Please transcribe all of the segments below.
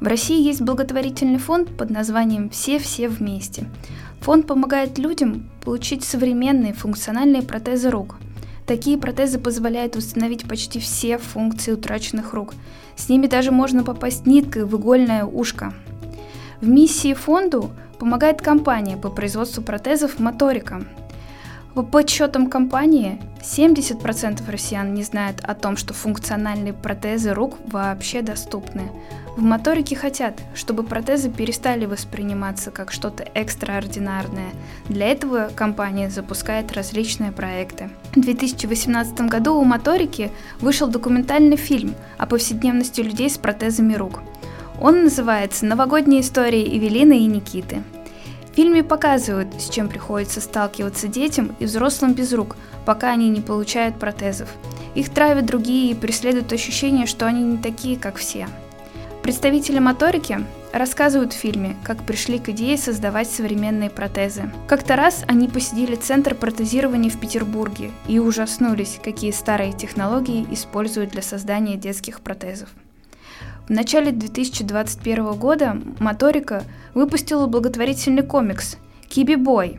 В России есть благотворительный фонд под названием «Все-все вместе». Фонд помогает людям получить современные функциональные протезы рук. Такие протезы позволяют установить почти все функции утраченных рук. С ними даже можно попасть ниткой в игольное ушко. В миссии фонду помогает компания по производству протезов «Моторика», по подсчетам компании, 70% россиян не знают о том, что функциональные протезы рук вообще доступны. В моторике хотят, чтобы протезы перестали восприниматься как что-то экстраординарное. Для этого компания запускает различные проекты. В 2018 году у моторики вышел документальный фильм о повседневности людей с протезами рук. Он называется «Новогодние истории Эвелины и Никиты». В фильме показывают, с чем приходится сталкиваться детям и взрослым без рук, пока они не получают протезов. Их травят другие и преследуют ощущение, что они не такие, как все. Представители моторики рассказывают в фильме, как пришли к идее создавать современные протезы. Как-то раз они посетили центр протезирования в Петербурге и ужаснулись, какие старые технологии используют для создания детских протезов. В начале 2021 года Моторика выпустила благотворительный комикс «Киби Бой».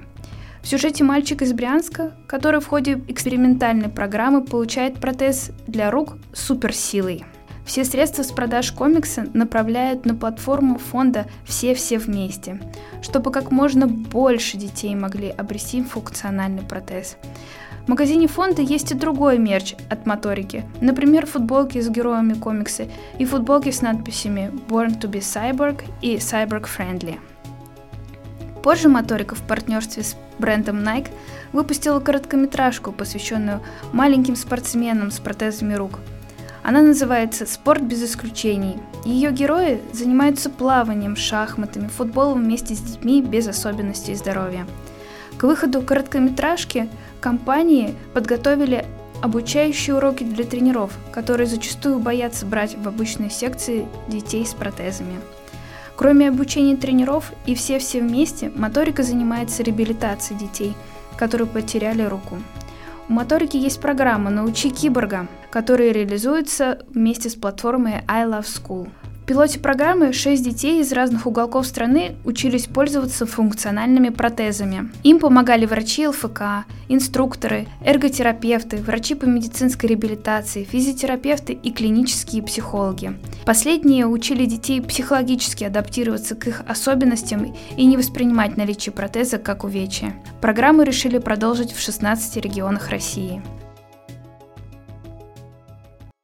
В сюжете мальчик из Брянска, который в ходе экспериментальной программы получает протез для рук с суперсилой. Все средства с продаж комикса направляют на платформу фонда «Все-все вместе», чтобы как можно больше детей могли обрести функциональный протез. В магазине фонда есть и другой мерч от моторики, например, футболки с героями комикса и футболки с надписями Born to be Cyborg и Cyborg Friendly. Позже моторика в партнерстве с брендом Nike выпустила короткометражку, посвященную маленьким спортсменам с протезами рук. Она называется «Спорт без исключений». Ее герои занимаются плаванием, шахматами, футболом вместе с детьми без особенностей здоровья. К выходу короткометражки Компании подготовили обучающие уроки для тренеров, которые зачастую боятся брать в обычные секции детей с протезами. Кроме обучения тренеров и все-все вместе, моторика занимается реабилитацией детей, которые потеряли руку. У моторики есть программа «Научи киборга», которая реализуется вместе с платформой I Love School – пилоте программы шесть детей из разных уголков страны учились пользоваться функциональными протезами. Им помогали врачи ЛФК, инструкторы, эрготерапевты, врачи по медицинской реабилитации, физиотерапевты и клинические психологи. Последние учили детей психологически адаптироваться к их особенностям и не воспринимать наличие протеза как увечье. Программу решили продолжить в 16 регионах России.